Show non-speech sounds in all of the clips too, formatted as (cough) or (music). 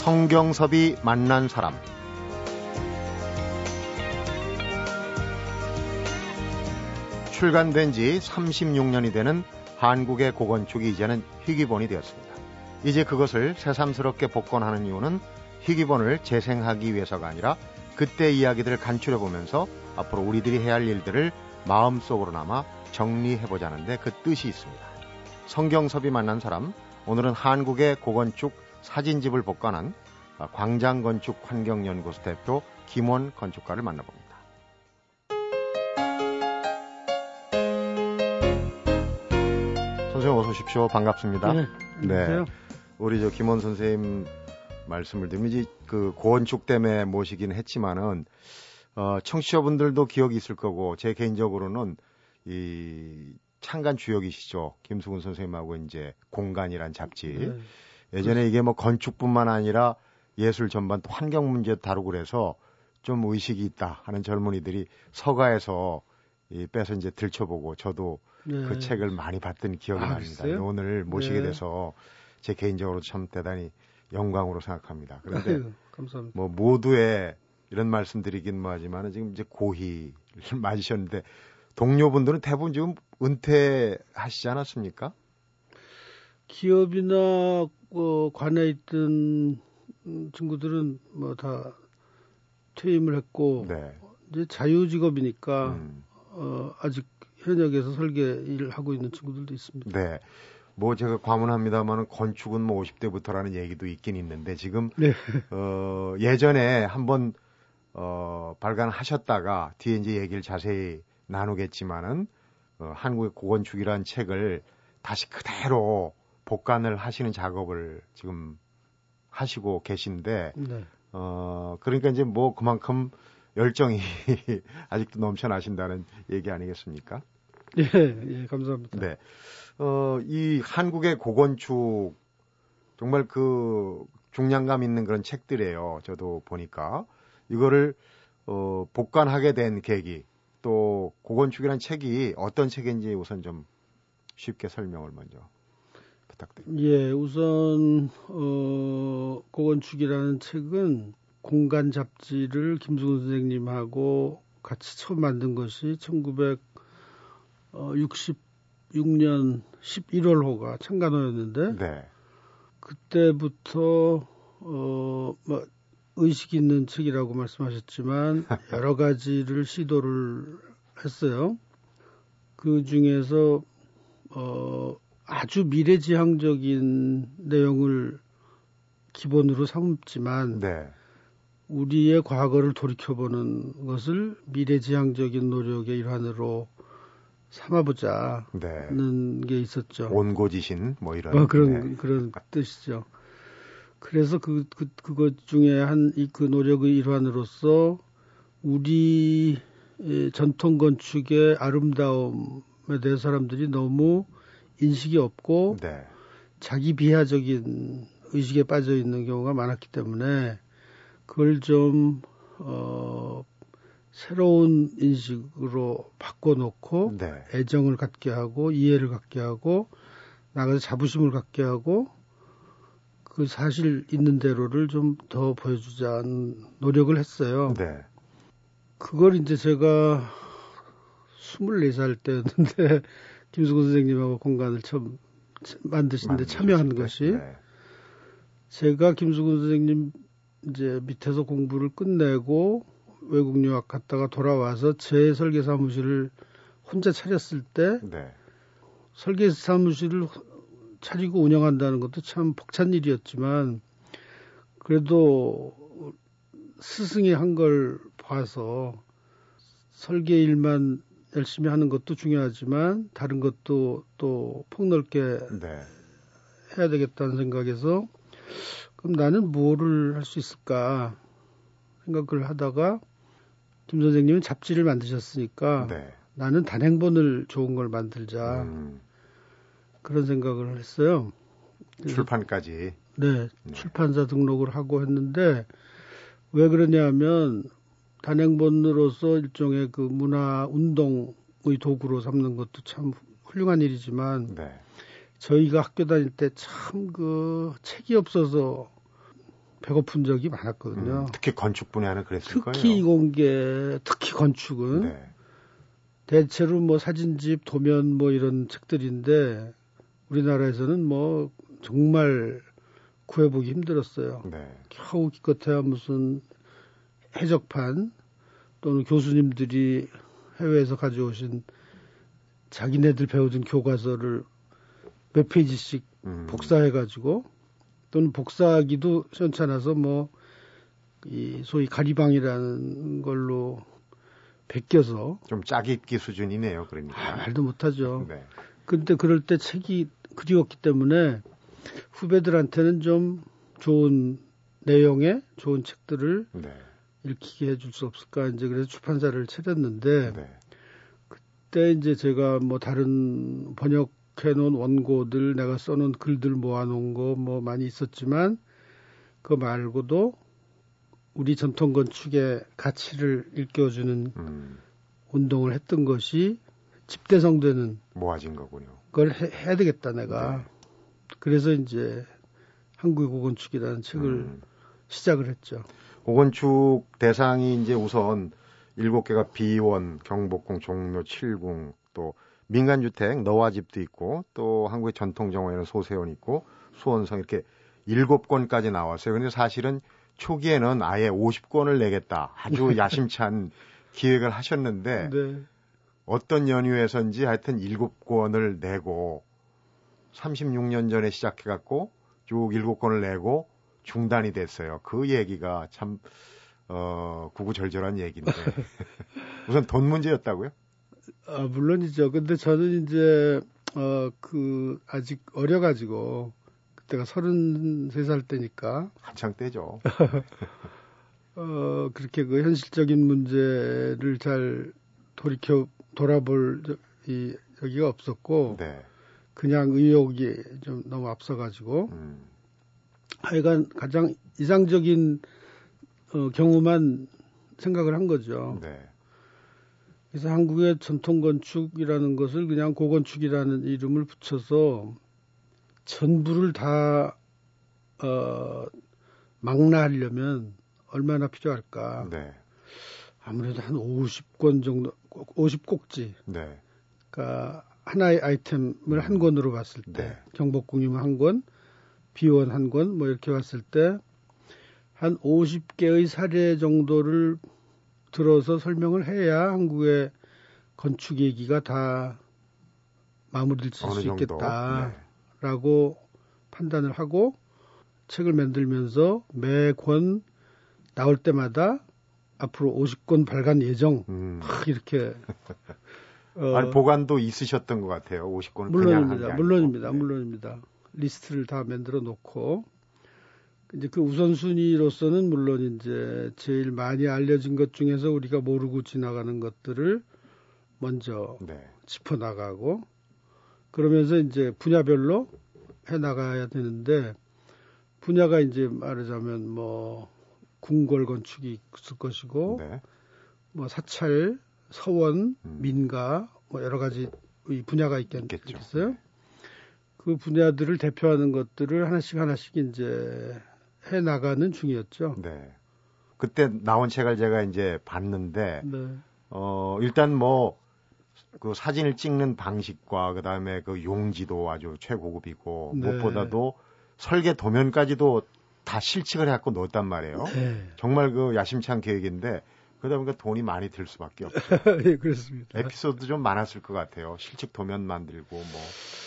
성경섭이 만난 사람 출간된 지 36년이 되는 한국의 고건축이 이제는 희귀본이 되었습니다. 이제 그것을 새삼스럽게 복권하는 이유는 희귀본을 재생하기 위해서가 아니라 그때 이야기들을 간추려 보면서 앞으로 우리들이 해야 할 일들을 마음속으로나마 정리해보자는데 그 뜻이 있습니다. 성경섭이 만난 사람, 오늘은 한국의 고건축 사진집을 복관한 광장건축 환경연구소 대표 김원 건축가를 만나봅니다. 선생님 어서 오십시오. 반갑습니다. 네. 네. 우리 저 김원 선생님 말씀을 드리면 이제 그 고건축 때문에 모시긴 했지만은 어, 청취자분들도 기억이 있을 거고 제 개인적으로는 이 창간 주역이시죠. 김수근 선생님하고 이제 공간이란 잡지. 네. 예전에 이게 뭐 건축뿐만 아니라 예술 전반 또 환경 문제 다루고 그래서 좀 의식이 있다 하는 젊은이들이 서가에서 이 빼서 이제 들춰보고 저도 네. 그 책을 많이 봤던 기억이 아, 납니다. 있어요? 오늘 모시게 네. 돼서 제 개인적으로 참 대단히 영광으로 생각합니다. 그런데 아유, 감사합니다. 뭐 모두의 이런 말씀드리긴 뭐하지만은 지금 이제 고희를 (laughs) 맞으셨는데 동료분들은 대부분 지금 은퇴하시지 않았습니까? 기업이나 어, 관에 있던 친구들은 뭐 다 퇴임을 했고 네. 이제 자유직업이니까 음. 어, 아직 현역에서 설계 일을 하고 있는 친구들도 있습니다. 네. 뭐 제가 과문합니다만은 건축은 뭐 50대부터라는 얘기도 있긴 있는데 지금 네. 어 예전에 한번 어 발간하셨다가 뒤에 이제 얘기를 자세히 나누겠지만은 어 한국의 고건축이라는 책을 다시 그대로 복간을 하시는 작업을 지금 하시고 계신데 네. 어 그러니까 이제 뭐 그만큼 열정이 (laughs) 아직도 넘쳐나신다는 얘기 아니겠습니까? 예, 예, 감사합니다. 네. 어, 이 한국의 고건축 정말 그 중량감 있는 그런 책들이에요. 저도 보니까 이거를 어, 복관하게 된 계기 또 고건축이라는 책이 어떤 책인지 우선 좀 쉽게 설명을 먼저 부탁드립니다. 예, 우선 어, 고건축이라는 책은 공간 잡지를 김수근 선생님하고 같이 처음 만든 것이 1966년 11월호가 창간호였는데 네. 그때부터 어, 뭐 의식 있는 책이라고 말씀하셨지만 (laughs) 여러 가지를 시도를 했어요. 그 중에서 어, 아주 미래지향적인 내용을 기본으로 삼지만 네. 우리의 과거를 돌이켜보는 것을 미래지향적인 노력의 일환으로 삼아보자는 네. 게 있었죠. 온고지신 뭐 이런 어, 그런 네. 그런 뜻이죠. 그래서 그, 그 그것 중에 한 이 그 노력의 일환으로서 우리 전통 건축의 아름다움에 대해 사람들이 너무 인식이 없고 네. 자기 비하적인 의식에 빠져 있는 경우가 많았기 때문에 그걸 좀 어, 새로운 인식으로 바꿔놓고 네. 애정을 갖게 하고 이해를 갖게 하고 나가서 자부심을 갖게 하고 그 사실 있는 대로를 좀 더 보여주자는 노력을 했어요. 네. 그걸 이제 제가 24살 때였는데 김수근 선생님하고 공간을 처음 만드신데 참여한 것이 네. 제가 김수근 선생님 이제 밑에서 공부를 끝내고 외국 유학 갔다가 돌아와서 제 설계 사무실을 혼자 차렸을 때 네. 설계 사무실을 차리고 운영한다는 것도 참 벅찬 일이었지만 그래도 스승이 한 걸 봐서 설계 일만 열심히 하는 것도 중요하지만 다른 것도 또 폭넓게 네. 해야 되겠다는 생각에서 그럼 나는 뭐를 할 수 있을까 생각을 하다가 김 선생님은 잡지를 만드셨으니까 네. 나는 단행본을 좋은 걸 만들자 음. 그런 생각을 했어요. 출판까지. 네, 네, 출판사 등록을 하고 했는데 왜 그러냐면 단행본으로서 일종의 그 문화 운동의 도구로 삼는 것도 참 훌륭한 일이지만 네. 저희가 학교 다닐 때 참 그 책이 없어서 배고픈 적이 많았거든요. 음, 특히 건축 분야는 그랬을 특히 거예요. 이공계, 특히 건축은 네. 대체로 뭐 사진집, 도면 뭐 이런 책들인데 우리나라에서는 뭐 정말 구해보기 힘들었어요. 네. 겨우 기껏해야 무슨 해적판 또는 교수님들이 해외에서 가져오신 자기네들 배우던 교과서를 몇 페이지씩 음, 복사해가지고 또는 복사하기도 시원찮아서 뭐 이 소위 가리방이라는 걸로 베껴서 좀 짜깁기 수준이네요. 아, 그러니까. 말도 못하죠. 네. 근데 그럴 때 책이 그리웠기 때문에 후배들한테는 좀 좋은 내용의 좋은 책들을 네. 읽히게 해줄 수 없을까 이제 그래서 출판사를 차렸는데 네. 그때 이제 제가 뭐 다른 번역해 놓은 원고들 내가 써놓은 글들 모아놓은 거 뭐 많이 있었지만 그 말고도 우리 전통 건축의 가치를 일깨워주는 음, 운동을 했던 것이 집대성되는 모아진 거군요. 걸 해, 해야 되겠다 내가 네. 그래서 이제 한국의 고건축이라는 책을 음, 시작을 했죠. 고건축 대상이 이제 우선 일곱 개가 비원, 경복궁, 종묘, 칠궁, 또 민간주택, 너와 집도 있고, 또 한국의 전통정원에는 소세원 있고, 수원성 이렇게 일곱 권까지 나왔어요. 근데 사실은 초기에는 아예 50권을 내겠다. 아주 야심찬 기획을 하셨는데, 네. 어떤 연유에서인지 하여튼 일곱 권을 내고 36년 전에 시작해 갖고 쭉 일곱 권을 내고 중단이 됐어요. 그 얘기가 참 어, 구구절절한 얘기인데 (laughs) 우선 돈 문제였다고요? 아, 물론이죠. 근데 저는 이제 어 그 아직 어려가지고 그때가 33살 때니까 한창 때죠. (laughs) 어 그렇게 그 현실적인 문제를 잘 돌이켜 돌아볼 저- 이 여기가 없었고 네. 그냥 의욕이 좀 너무 앞서가지고 음, 하여간 가장 이상적인 어, 경우만 생각을 한 거죠. 네. 그래서 한국의 전통 건축이라는 것을 그냥 고건축이라는 이름을 붙여서 전부를 다 어, 망라하려면 얼마나 필요할까? 네. 아무래도 한 50권 정도, 50꼭지. 네. 그러니까 하나의 아이템을 한 권으로 봤을 때, 네. 경복궁이면 한 권, 비원 한 권, 뭐 이렇게 봤을 때, 한 50개의 사례 정도를 들어서 설명을 해야 한국의 건축 얘기가 다 마무리될 수. 있겠다라고 네. 판단을 하고 책을 만들면서 매 권 나올 때마다 앞으로 50권 발간 예정 음. 막 이렇게 어, (laughs) 아니 보관도 있으셨던 것 같아요. 50권은 그냥 한게 물론입니다. 아니고. 물론입니다. 네. 물론입니다. 리스트를 다 만들어 놓고 이제 그 우선순위로서는 물론 이제 제일 많이 알려진 것 중에서 우리가 모르고 지나가는 것들을 먼저 네. 짚어 나가고 그러면서 이제 분야별로 해 나가야 되는데 분야가 이제 말하자면 뭐 궁궐 건축이 있을 것이고 네. 뭐 사찰, 서원, 음. 민가 뭐 여러 가지 이 분야가 있겠, 있겠죠. 있겠어요. 그 분야들을 대표하는 것들을 하나씩 하나씩 이제 해 나가는 중이었죠. 네. 그때 나온 책을 제가 이제 봤는데 네. 어 일단 뭐 그 사진을 찍는 방식과 그다음에 그 용지도 아주 최고급이고 네. 무엇보다도 설계 도면까지도 다 실측을 해갖고 넣었단 말이에요. 네. 정말 그 야심찬 계획인데 그러다 보니까 돈이 많이 들 수밖에 없죠. (laughs) 예, 그렇습니다. 에피소드 좀 많았을 것 같아요. 실측 도면 만들고 뭐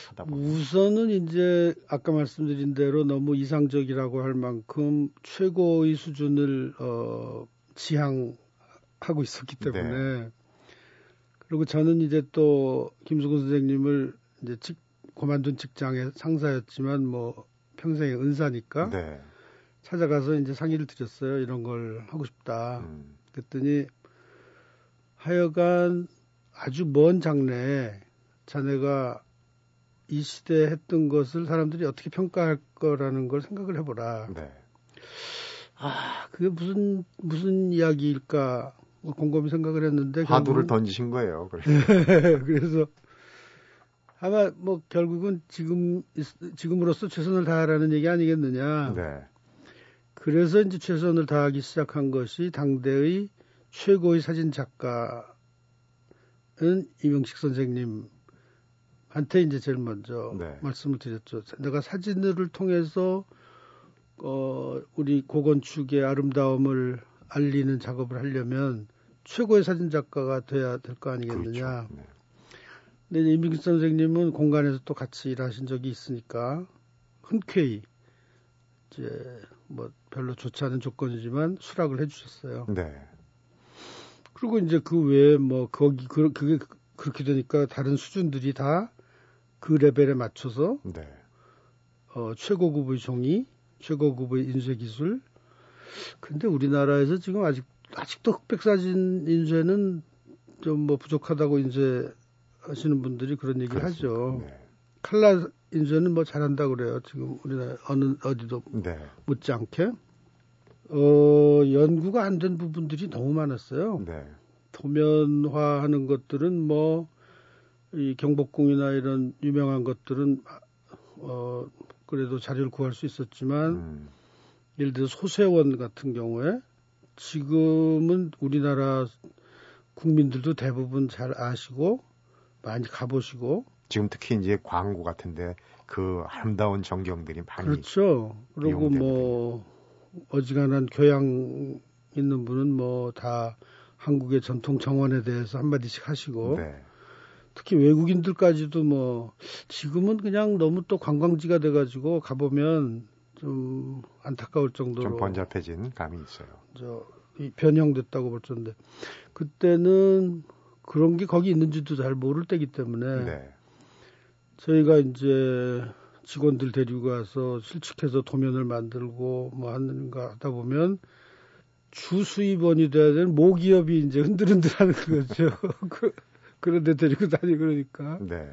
하다 보면. 우선은 이제 아까 말씀드린 대로 너무 이상적이라고 할 만큼 최고의 수준을 어, 지향하고 있었기 때문에 그리고 저는 이제 또 김수근 선생님을 이제 직, 그만둔 직장의 상사였지만 뭐 평생의 은사니까 네. 찾아가서 이제 상의를 드렸어요. 이런 걸 하고 싶다. 음, 그랬더니 하여간 아주 먼 장래에 자네가 이 시대에 했던 것을 사람들이 어떻게 평가할 거라는 걸 생각을 해보라. 네. 아, 그게 무슨, 무슨 이야기일까 뭐 곰곰이 생각을 했는데. 화두를 결국은- 던지신 거예요. 그래서. (laughs) 그래서 아마 뭐 결국은 지금, 지금으로서 최선을 다하라는 얘기 아니겠느냐. 네. 그래서 이제 최선을 다하기 시작한 것이 당대의 최고의 사진 작가는 이명식 선생님 한테 이제 제일 먼저 네. 말씀을 드렸죠. 내가 사진을 통해서 어, 우리 고건축의 아름다움을 알리는 작업을 하려면 최고의 사진 작가가 돼야 될 거 아니겠느냐. 그렇죠. 네. 근데 이민기 선생님은 공간에서 또 같이 일하신 적이 있으니까 흔쾌히 이제 뭐 별로 좋지 않은 조건이지만 수락을 해주셨어요. 네. 그리고 이제 그 외에 뭐 거기 그, 그게 그렇게 되니까 다른 수준들이 다 그 레벨에 맞춰서 네. 어, 최고급의 종이, 최고급의 인쇄 기술. 근데 우리나라에서 지금 아직 아직도 흑백 사진 인쇄는 좀 뭐 부족하다고 인쇄 하시는 분들이 그런 얘기를 그렇습니다. 하죠. 네. 칼라 인쇄는 뭐 잘한다 그래요. 지금 우리나라 어느 어디도 네. 못지 않게 어, 연구가 안 된 부분들이 너무 많았어요. 네. 도면화하는 것들은 뭐 이 경복궁이나 이런 유명한 것들은 어 그래도 자료를 구할 수 있었지만 음. 예를 들어 소세원 같은 경우에 지금은 우리나라 국민들도 대부분 잘 아시고 많이 가보시고 지금 특히 이제 광고 같은데 그 아름다운 전경들이 많이 그렇죠. 그리고 뭐 어지간한 교양 있는 분은 뭐 다 한국의 전통 정원에 대해서 한마디씩 하시고 네. 특히 외국인들까지도 뭐 지금은 그냥 너무 또 관광지가 돼가지고 가보면 좀 안타까울 정도로 좀 번잡해진 감이 있어요. 저 변형됐다고 볼 정도인데 그때는 그런 게 거기 있는지도 잘 모를 때기 때문에 네. 저희가 이제 직원들 데리고 가서 실측해서 도면을 만들고 뭐 하는가 하다 보면 주 수입원이 돼야 되는 모기업이 이제 흔들흔들 하는 (laughs) 거죠. 그, 그런데 데리고 다니고 그러니까. 네.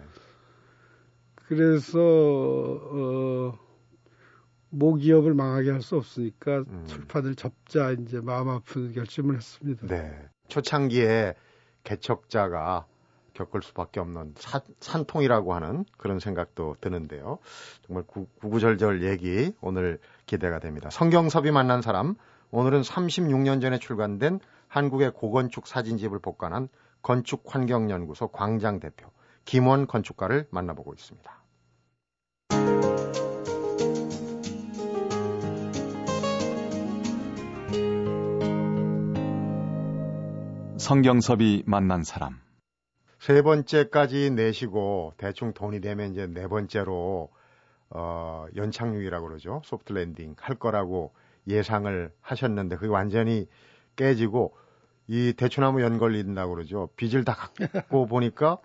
그래서 어 모기업을 망하게 할 수 없으니까 음. 출판을 접자 이제 마음 아픈 결심을 했습니다. 네. 초창기에 개척자가 겪을 수밖에 없는 사, 산통이라고 하는 그런 생각도 드는데요. 정말 구, 구구절절 얘기 오늘 기대가 됩니다. 성경섭이 만난 사람 오늘은 36년 전에 출간된 한국의 고건축 사진집을 복관한 건축환경연구소 광장 대표 김원 건축가를 만나보고 있습니다. 성경섭이 만난 사람 세 번째까지 내시고 대충 돈이 되면 이제 네 번째로 어, 연착륙이라고 그러죠. soft landing 할 거라고 예상을 하셨는데 그게 완전히 깨지고 이 대추나무 연 걸린다고 그러죠. 빚을 다 갚고 (laughs) 보니까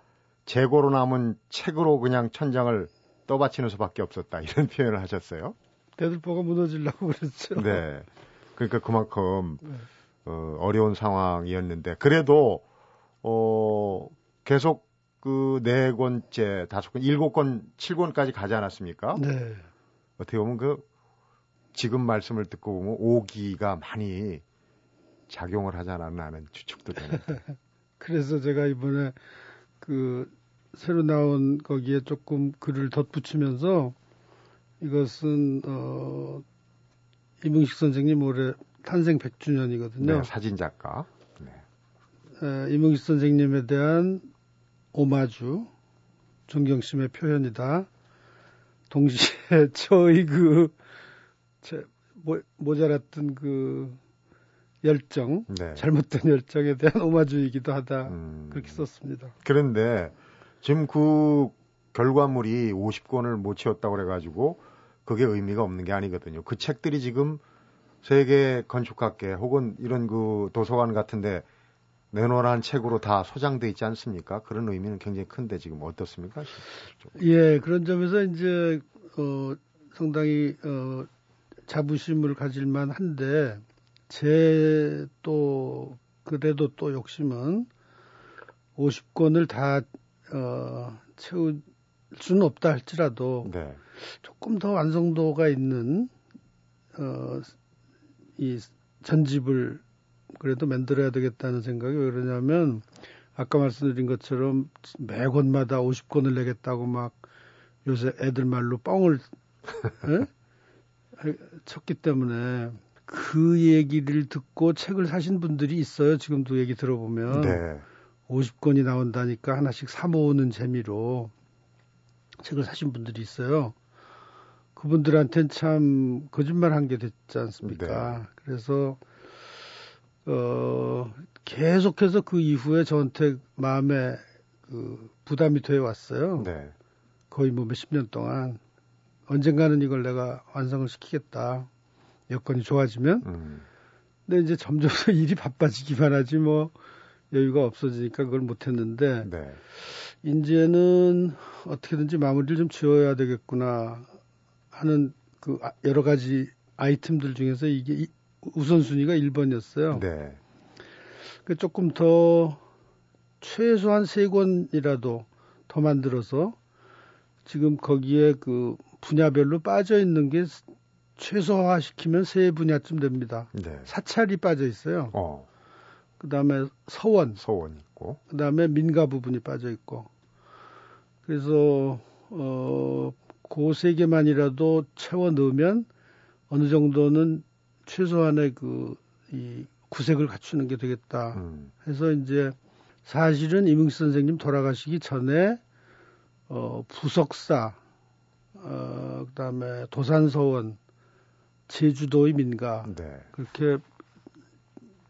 재고로 남은 책으로 그냥 천장을 떠받치는 수밖에 없었다. 이런 (laughs) 표현을 하셨어요. 대들보가 무너지려고 그랬죠. 네. 그러니까 그만큼 네. 어, 어려운 상황이었는데 그래도 어 계속 그 네 권째, 다섯 권, 일곱 권, 칠 권까지 가지 않았습니까? 네. 어떻게 보면 그 지금 말씀을 듣고 보면 오기가 많이 작용을 하지 않았나 하는 추측도 되는데. (laughs) 그래서 제가 이번에 그 새로 나온 거기에 조금 글을 덧붙이면서 이것은 어 이문식 선생님 올해 탄생 100주년이거든요. 네, 사진 작가. 네. 에, 이문식 선생님에 대한 오마주, 존경심의 표현이다. 동시에 (laughs) 저의 그, 제, 모, 모자랐던 그 열정, 네. 잘못된 열정에 대한 오마주이기도 하다. 음. 그렇게 썼습니다. 그런데 지금 그 결과물이 50권을 못 채웠다고 그래가지고 그게 의미가 없는 게 아니거든요. 그 책들이 지금 세계 건축학계 혹은 이런 그 도서관 같은데 내놓으라는 책으로 다 소장돼 있지 않습니까? 그런 의미는 굉장히 큰데 지금 어떻습니까? 예, 그런 점에서 이제 어 상당히 어 자부심을 가질 만 한데 제 또 그래도 또 욕심은 50권을 다 어, 채울 수는 없다 할지라도 네. 조금 더 완성도가 있는 어, 이 전집을 그래도 만들어야 되겠다는 생각이 왜 그러냐면 아까 말씀드린 것처럼 매 권마다 50권을 내겠다고 막 요새 애들 말로 뻥을 에? (laughs) 쳤기 때문에 그 얘기를 듣고 책을 사신 분들이 있어요. 지금도 얘기 들어보면. 네. 50권이 나온다니까 하나씩 사 모으는 재미로 책을 사신 분들이 있어요. 그분들한테는 참 거짓말 한 게 됐지 않습니까? 네. 그래서 어 계속해서 그 이후에 저한테 마음에 그 부담이 되어 왔어요. 네. 거의 뭐 몇십 년 동안 언젠가는 이걸 내가 완성을 시키겠다. 여건이 좋아지면. 음. 근데 이제 점점 (laughs) 일이 바빠지기만 하지 뭐 여유가 없어지니까 그걸 못했는데 네. 이제는 어떻게든지 마무리를 좀 지어야 되겠구나 하는 그 아, 여러 가지 아이템들 중에서 이게 우선순위가 1번이었어요. 네. 그 조금 더 최소한 세 권이라도 더 만들어서 지금 거기에 그 분야별로 빠져 있는 게 최소화 시키면 세 분야쯤 됩니다. 네. 사찰이 빠져 있어요. 어. 그 다음에 서원. 서원 있고. 그 다음에 민가 부분이 빠져 있고. 그래서, 어, 그 세 개만이라도 채워 넣으면 어느 정도는 최소한의 그, 이 구색을 갖추는 게 되겠다. 음. 해서 이제 사실은 이문식 선생님 돌아가시기 전에 어, 부석사, 어, 그 다음에 도산서원, 제주도의 민가, 네. 그렇게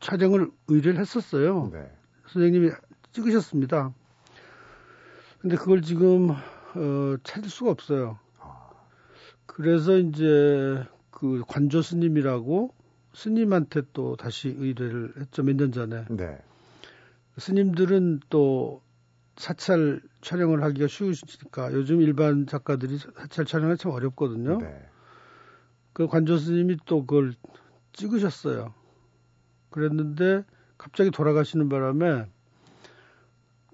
촬영을 의뢰를 했었어요. 네. 선생님이 찍으셨습니다. 근데 그걸 지금 어, 찾을 수가 없어요. 그래서 이제 그 관조 스님이라고 스님한테 또 다시 의뢰를 했죠 몇 년 전에. 네. 스님들은 또 사찰 촬영을 하기가 쉬우시니까 요즘 일반 작가들이 사찰 촬영이 참 어렵거든요. 네. 그 관조 스님이 또 그걸 찍으셨어요. 그랬는데 갑자기 돌아가시는 바람에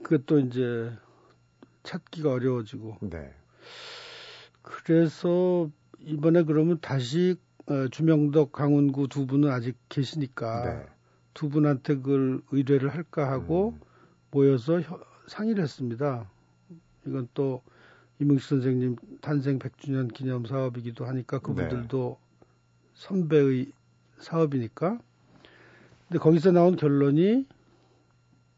그것도 이제 찾기가 어려워지고. 네. 그래서 이번에 그러면 다시 어, 주명덕, 강훈구 두 분은 아직 계시니까 네. 두 분한테 그걸 의뢰를 할까 하고 음. 모여서 상의를 했습니다. 이건 또 이문식 선생님 탄생 100주년 기념 사업이기도 하니까 그분들도 네. 선배의 사업이니까. 근데 거기서 나온 결론이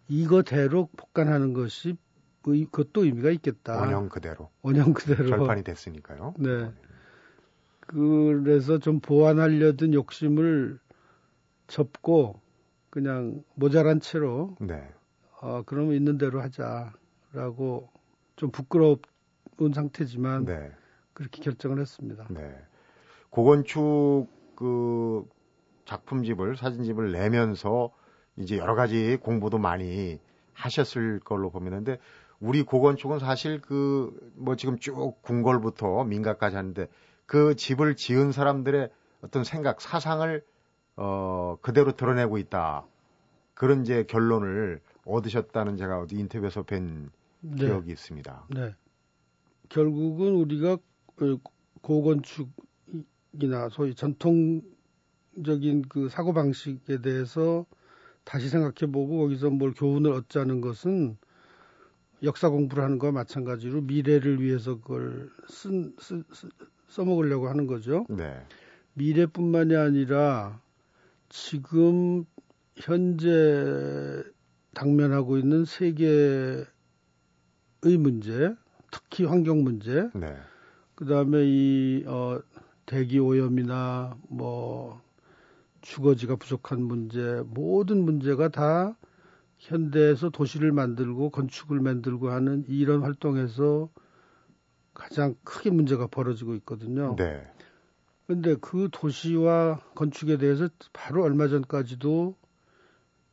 이거대로 복간하는 것이 그것도 의미가 있겠다. 원형 그대로. 원형 그대로. 절판이 됐으니까요. 네. 그래서 좀 보완하려던 욕심을 접고 그냥 모자란 채로 네. 어, 그러면 있는 대로 하자라고 좀 부끄러운 상태지만 네. 그렇게 결정을 했습니다. 네. 고건축 그 작품집을 사진집을 내면서 이제 여러 가지 공부도 많이 하셨을 걸로 보면는데 우리 고건축은 사실 그 뭐 지금 쭉 궁궐부터 민가까지 하는데 그 집을 지은 사람들의 어떤 생각, 사상을 어 그대로 드러내고 있다. 그런 이제 결론을 얻으셨다는 제가 어디 인터뷰에서 뵌 네. 기억이 있습니다. 네. 결국은 우리가 고건축이나 소위 전통적인 그 사고 방식에 대해서 다시 생각해보고 거기서 뭘 교훈을 얻자는 것은 역사 공부를 하는 거와 마찬가지로 미래를 위해서 그걸 쓴, 쓴, 쓴 써먹으려고 하는 거죠. 네. 미래뿐만이 아니라 지금 현재 당면하고 있는 세계의 문제, 특히 환경 문제, 네. 그 다음에 이, 어, 대기 오염이나 뭐, 주거지가 부족한 문제, 모든 문제가 다 현대에서 도시를 만들고 건축을 만들고 하는 이런 활동에서 가장 크게 문제가 벌어지고 있거든요. 네. 근데 그 도시와 건축에 대해서 바로 얼마 전까지도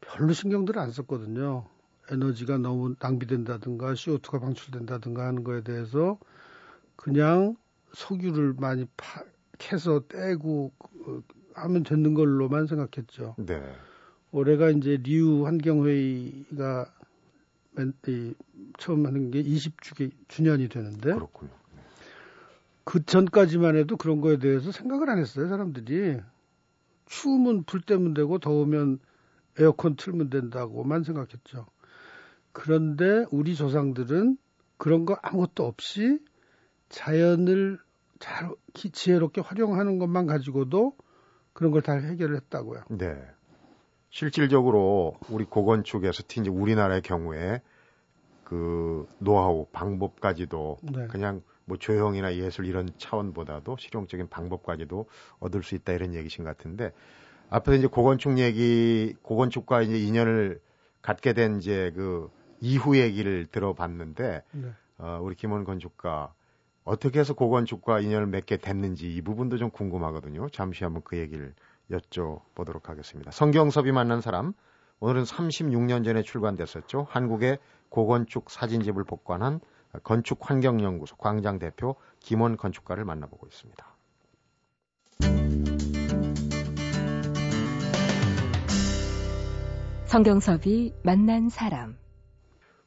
별로 신경들을 안 썼거든요. 에너지가 너무 낭비된다든가 CO2가 방출된다든가 하는 거에 대해서 그냥 석유를 많이 파, 캐서 떼고 어, 하면 되는 걸로만 생각했죠. 네. 올해가 이제 리우 환경회의가 처음 하는 게 20주기 주년이 되는데 그렇군요. 네. 그 전까지만 해도 그런 거에 대해서 생각을 안 했어요 사람들이 추우면 불 때면 되고 더우면 에어컨 틀면 된다고만 생각했죠. 그런데 우리 조상들은 그런 거 아무것도 없이 자연을 잘 지혜롭게 활용하는 것만 가지고도 그런 걸 다 해결을 했다고요. 네. 실질적으로 우리 고건축에서 특히 이제 우리나라의 경우에 그 노하우 방법까지도 네. 그냥 뭐 조형이나 예술 이런 차원보다도 실용적인 방법까지도 얻을 수 있다 이런 얘기신 것 같은데 앞에서 이제 고건축 얘기 고건축과 이제 인연을 갖게 된 이제 그 이후 얘기를 들어봤는데 네. 어, 우리 김원 건축가 어떻게 해서 고건축과 인연을 맺게 됐는지 이 부분도 좀 궁금하거든요. 잠시 한번 그 얘기를 여쭤보도록 하겠습니다. 성경섭이 만난 사람 오늘은 36년 전에 출간됐었죠. 한국의 고건축 사진집을 복관한 건축환경연구소 광장 대표 김원 건축가를 만나보고 있습니다. 성경섭이 만난 사람.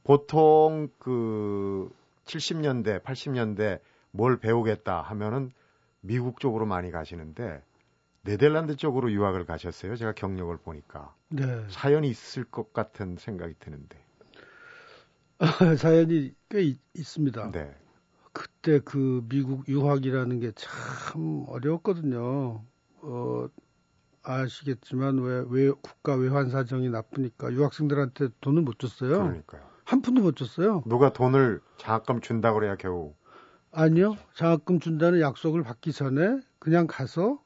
보통 그 70년대, 80년대 뭘 배우겠다 하면은 미국 쪽으로 많이 가시는데 네덜란드 쪽으로 유학을 가셨어요. 제가 경력을 보니까. 네. 사연이 있을 것 같은 생각이 드는데. (laughs) 사연이 꽤 있, 습니다 네. 그때 그 미국 유학이라는 게 참 어려웠거든요. 어, 아시겠지만 왜, 왜 국가 외환 사정이 나쁘니까 유학생들한테 돈을 못 줬어요. 그러니까요. 한 푼도 못 줬어요. 누가 돈을 장학금 준다 그래야 겨우. 아니요. 장학금 준다는 약속을 받기 전에 그냥 가서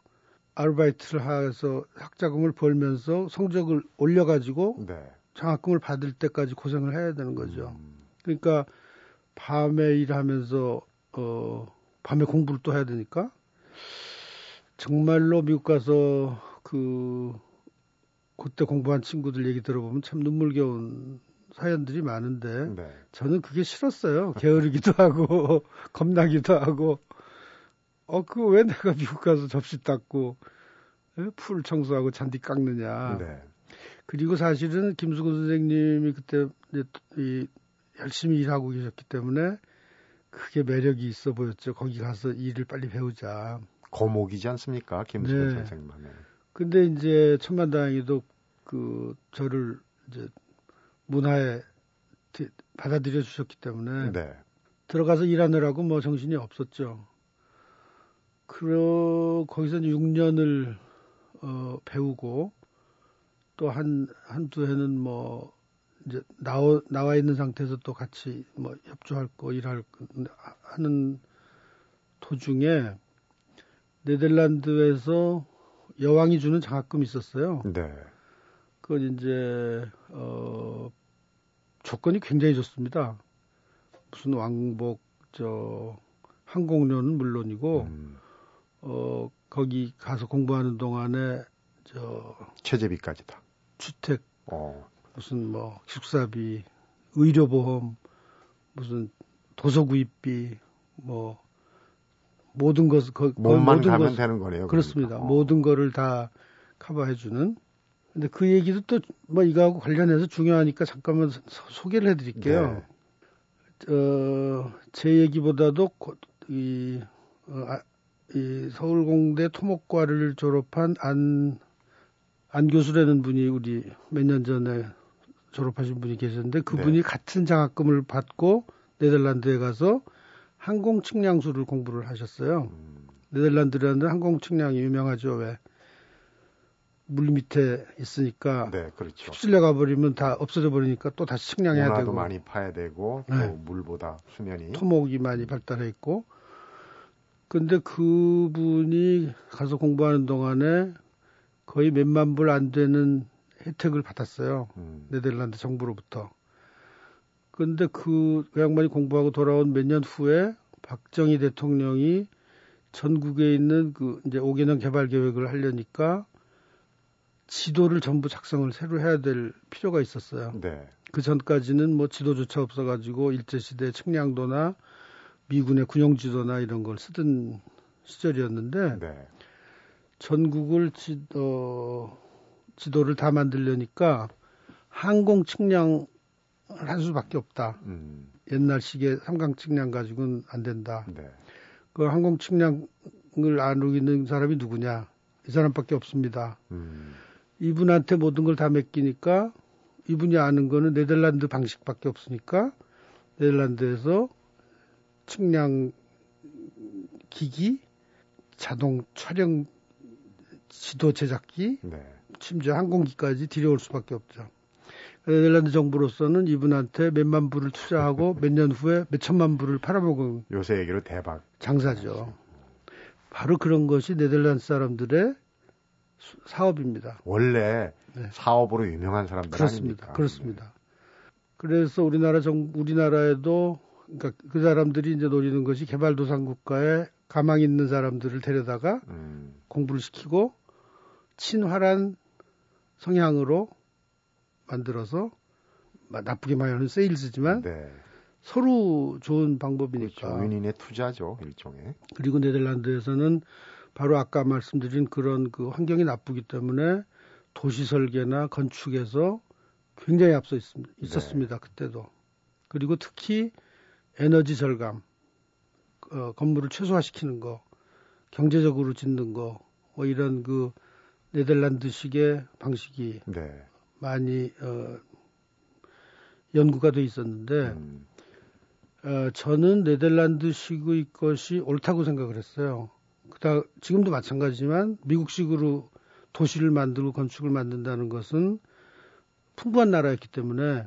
아르바이트를 해서 학자금을 벌면서 성적을 올려가지고 네. 장학금을 받을 때까지 고생을 해야 되는 거죠. 음. 그러니까 밤에 일하면서 어 밤에 공부를 또 해야 되니까 정말로 미국 가서 그 그때 공부한 친구들 얘기 들어보면 참 눈물겨운 사연들이 많은데 네. 저는 그게 싫었어요. 게으르기도 하고 (laughs) 겁나기도 하고 어그왜 내가 미국 가서 접시 닦고 예? 풀 청소하고 잔디 깎느냐. 네. 그리고 사실은 김수근 선생님이 그때 이 열심히 일하고 계셨기 때문에 그게 매력이 있어 보였죠. 거기 가서 일을 빨리 배우자. 고목이지 않습니까? 김수근 네. 선생님 하면. 근데 이제 천만다행히도 그 저를 이제 문화에 받아들여 주셨기 때문에 네. 들어가서 일하느라고 뭐 정신이 없었죠. 그러 거기서 6년을 어, 배우고 또 한 한두 해는 뭐 이제 나와 나와 있는 상태에서 또 같이 뭐 협조할 거 일할 거 하는 도중에 네덜란드에서 여왕이 주는 장학금이 있었어요. 네. 그건 이제 어 조건이 굉장히 좋습니다. 무슨 왕복 저 항공료는 물론이고 음. 어 거기 가서 공부하는 동안에 저 체제비까지 다. 주택 어. 무슨 뭐 식사비, 의료보험, 무슨 도서구입비 뭐 모든 것을 거, 몸만 모든 가면 것, 되는 거네요. 그러니까. 그렇습니다. 그러니까. 모든 거를 다 커버해 주는. 근데 그 얘기도 또 뭐 이거하고 관련해서 중요하니까 잠깐만 소, 개를 해드릴게요. 네. 어, 제 얘기보다도 이, 어, 아, 이 서울공대 토목과를 졸업한 안, 안 교수라는 분이 우리 몇 년 전에 졸업하신 분이 계셨는데 그분이 네. 같은 장학금을 받고 네덜란드에 가서 항공 측량술을 공부를 하셨어요. 음. 네덜란드라는 항공 측량이 유명하죠. 왜? 물 밑에 있으니까 네, 그렇죠. 휩쓸려 가버리면 다 없어져 버리니까 또 다시 측량해야 되고 많이 파야 되고 또 네. 물보다 수면이 토목이 많이 발달해 있고 근데 그분이 가서 공부하는 동안에 거의 몇만 불 안 되는 혜택을 받았어요. 음. 네덜란드 정부로부터. 근데 그, 그 양반이 공부하고 돌아온 몇 년 후에 박정희 대통령이 전국에 있는 그 이제 5개년 개발 계획을 하려니까 지도를 전부 작성을 새로 해야 될 필요가 있었어요. 네. 그 전까지는 뭐 지도조차 없어가지고 일제시대 측량도나 미군의 군용지도나 이런 걸 쓰던 시절이었는데 네. 전국을 지, 어, 지도를 다 만들려니까 항공 측량 할 수밖에 없다. 음. 옛날 시계 삼강 측량 가지고는 안 된다. 네. 그 항공 측량을 아는 있는 사람이 누구냐? 이 사람밖에 없습니다. 음. 이분한테 모든 걸 다 맡기니까 이분이 아는 거는 네덜란드 방식밖에 없으니까 네덜란드에서 측량 기기, 자동 촬영 지도 제작기, 네. 심지어 항공기까지 들여올 수밖에 없죠. 네덜란드 정부로서는 이분한테 몇만 불을 투자하고 (laughs) 몇 년 후에 몇 천만 불을 팔아먹은 요새 얘기로 대박 장사죠. 바로 그런 것이 네덜란드 사람들의 사업입니다. 원래 네. 사업으로 유명한 사람들 그렇습니다. 아닙니까? 그렇습니다. 그래서 우리나라 정 우리나라에도 그러니까 그 사람들이 이제 노리는 것이 개발도상 국가에 가망 있는 사람들을 데려다가 음, 공부를 시키고 친화란 성향으로 만들어서 나쁘게 말하면 세일즈지만 네. 서로 좋은 방법이니까. 그렇죠. 윈인의 투자죠 일종의. 그리고 네덜란드에서는 바로 아까 말씀드린 그런 그 환경이 나쁘기 때문에 도시 설계나 건축에서 굉장히 앞서 있, 있었습니다. 네. 그때도. 그리고 특히 에너지 절감, 어, 건물을 최소화시키는 거, 경제적으로 짓는 거, 뭐 이런 그 네덜란드식의 방식이 네. 많이 어, 연구가 돼 있었는데 음, 어, 저는 네덜란드식의 것이 옳다고 생각을 했어요. 그다 지금도 마찬가지지만 미국식으로 도시를 만들고 건축을 만든다는 것은 풍부한 나라였기 때문에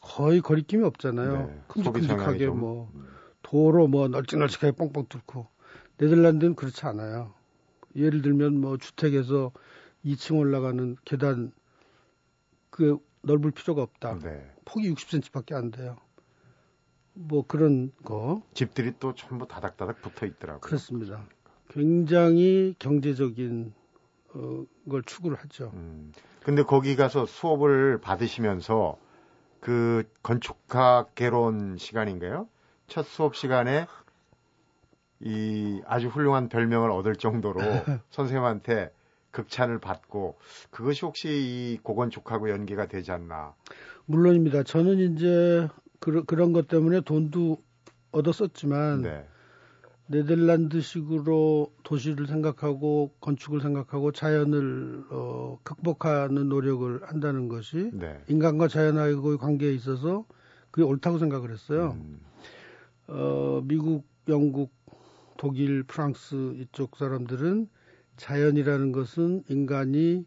거의 거리낌이 없잖아요. 네. 큼직큼직하게 좀, 뭐 음, 도로 뭐 널찍널찍하게 뻥뻥 뚫고 네덜란드는 그렇지 않아요. 예를 들면 뭐 주택에서 2층 올라가는 계단 그 넓을 필요가 없다. 네. 폭이 60cm밖에 안 돼요. 뭐 그런 거 집들이 또 전부 다닥다닥 붙어 있더라고요. 그렇습니다. 굉장히 경제적인 어, 걸 추구를 하죠. 음. 근데 거기 가서 수업을 받으시면서 그 건축학 개론 시간인가요? 첫 수업 시간에 이 아주 훌륭한 별명을 얻을 정도로 (laughs) 선생님한테 극찬을 받고 그것이 혹시 이 고건축하고 연계가 되지 않나? 물론입니다. 저는 이제 그, 그런 것 때문에 돈도 얻었었지만 네. 네덜란드식으로 도시를 생각하고 건축을 생각하고 자연을 어, 극복하는 노력을 한다는 것이 네. 인간과 자연하고의 관계에 있어서 그게 옳다고 생각을 했어요. 음, 어, 미국, 영국, 독일, 프랑스 이쪽 사람들은 자연이라는 것은 인간이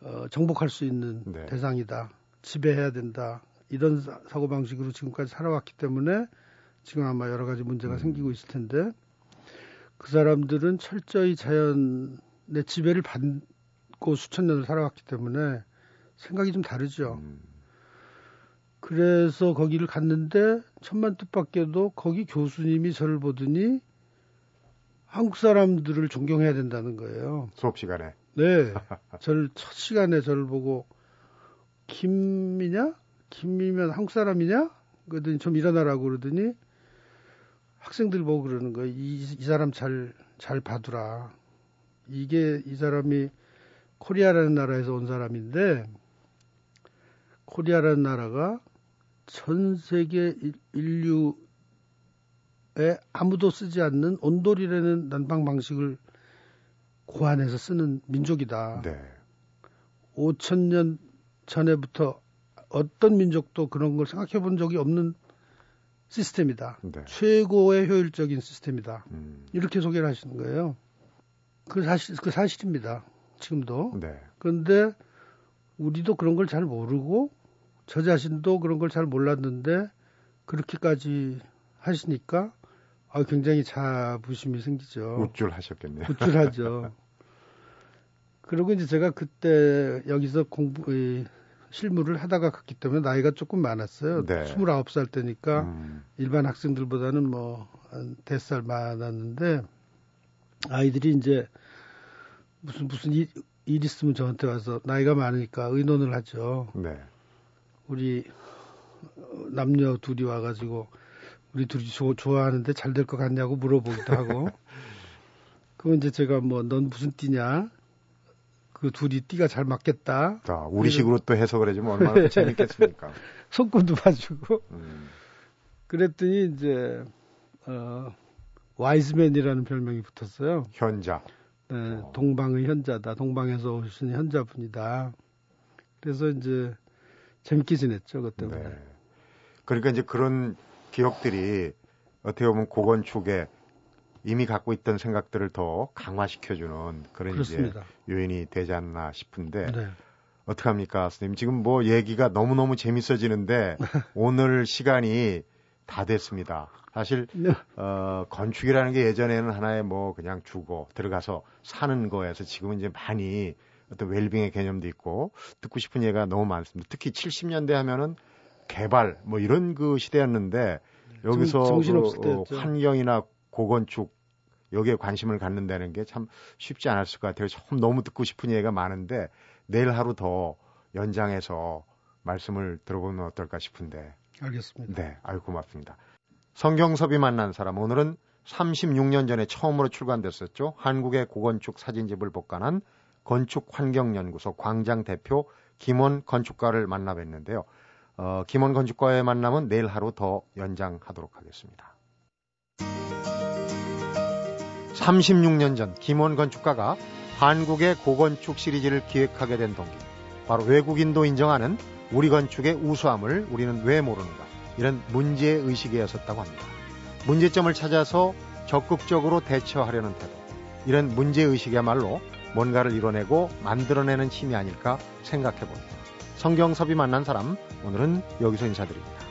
어, 정복할 수 있는 네. 대상이다. 지배해야 된다. 이런 사, 고방식으로 지금까지 살아왔기 때문에 지금 아마 여러 가지 문제가 음. 생기고 있을 텐데 그 사람들은 철저히 자연의 지배를 받고 수천 년을 살아왔기 때문에 생각이 좀 다르죠. 음, 그래서 거기를 갔는데 천만 뜻밖에도 거기 교수님이 저를 보더니 한국 사람들을 존경해야 된다는 거예요. 수업 시간에. 네. (laughs) 저를 첫 시간에 저를 보고 김이냐? 김이면 한국 사람이냐? 그러더니 좀 일어나라고 그러더니 학생들 보고 그러는 거예요. 이, 이 사람 잘, 잘 봐두라. 이게 이 사람이 코리아라는 나라에서 온 사람인데 코리아라는 나라가 전 세계 일- 인류에 아무도 쓰지 않는 온돌이라는 난방 방식을 고안해서 쓰는 민족이다. 네. 5천 년 전에부터 어떤 민족도 그런 걸 생각해 본 적이 없는 시스템이다. 네. 최고의 효율적인 시스템이다. 음, 이렇게 소개를 하시는 거예요. 그 사실, 그 사실입니다. 지금도. 네. 그런데 우리도 그런 걸 잘 모르고 저 자신도 그런 걸 잘 몰랐는데 그렇게까지 하시니까 아, 굉장히 자부심이 생기죠. 우쭐하셨겠네요. 우쭐하죠. (laughs) 그리고 이제 제가 그때 여기서 공부, 이, 실무를 하다가 갔기 때문에 나이가 조금 많았어요. 네. 29살 때니까 음, 일반 학생들보다는 뭐, 한 대살 많았는데, 아이들이 이제 무슨, 무슨 일, 일 있으면 저한테 와서 나이가 많으니까 의논을 하죠. 네. 우리 어, 남녀 둘이 와가지고 우리 둘이 조- 좋아하는데 잘 될 것 같냐고 물어보기도 하고 (laughs) 그건 이제 제가 뭐 넌 무슨 띠냐 그 둘이 띠가 잘 맞겠다 자, 우리식으로 또 해석을 해주면 얼마나 재밌겠습니까? (laughs) 손금도 봐주고 음, 그랬더니 이제 어 와이즈맨이라는 별명이 붙었어요. 현자. 네, 어. 동방의 현자다. 동방에서 오신 현자분이다. 그래서 이제 재밌게 지냈죠, 그것 때문에. 네. 그러니까 이제 그런 기억들이 어떻게 보면 고건축에 이미 갖고 있던 생각들을 더 강화시켜주는 그런 그렇습니다. 이제 요인이 되지 않나 싶은데 네. 어떡합니까, 선생님? 지금 뭐 얘기가 너무 너무 재밌어지는데 (laughs) 오늘 시간이 다 됐습니다. 사실 네. 어, 건축이라는 게 예전에는 하나의 뭐 그냥 주고 들어가서 사는 거에서 지금은 이제 많이 어떤 웰빙의 개념도 있고 듣고 싶은 얘기가 너무 많습니다. 특히 70년대 하면은 개발 뭐 이런 그 시대였는데 여기서 정- 정신없을 그. 환경이나 고건축 여기에 관심을 갖는다는 게 참 쉽지 않았을 것 같아요. 참 너무 듣고 싶은 얘기가 많은데 내일 하루 더 연장해서 말씀을 들어보면 어떨까 싶은데. 알겠습니다. 네, 아유 고맙습니다. 성경섭이 만난 사람 오늘은 36년 전에 처음으로 출간됐었죠. 한국의 고건축 사진집을 복간한 건축환경연구소 광장 대표 김원 건축가를 만나 뵀는데요. 어, 김원 건축가의 만남은 내일 하루 더 연장하도록 하겠습니다. 36년 전 김원 건 축가가 한국의 고건축 시리즈를 기획하게 된 동기. 바로 외국인도 인정하는 우리 건축의 우수함을 우리는 왜 모르는가. 이런 문제 의식이었었다고 합니다. 문제점을 찾아서 적극적으로 대처하려는 태도. 이런 문제 의식이야말로 뭔가를 이뤄내고 만들어내는 힘이 아닐까 생각해 봅니다. 성경섭이 만난 사람, 오늘은 여기서 인사드립니다.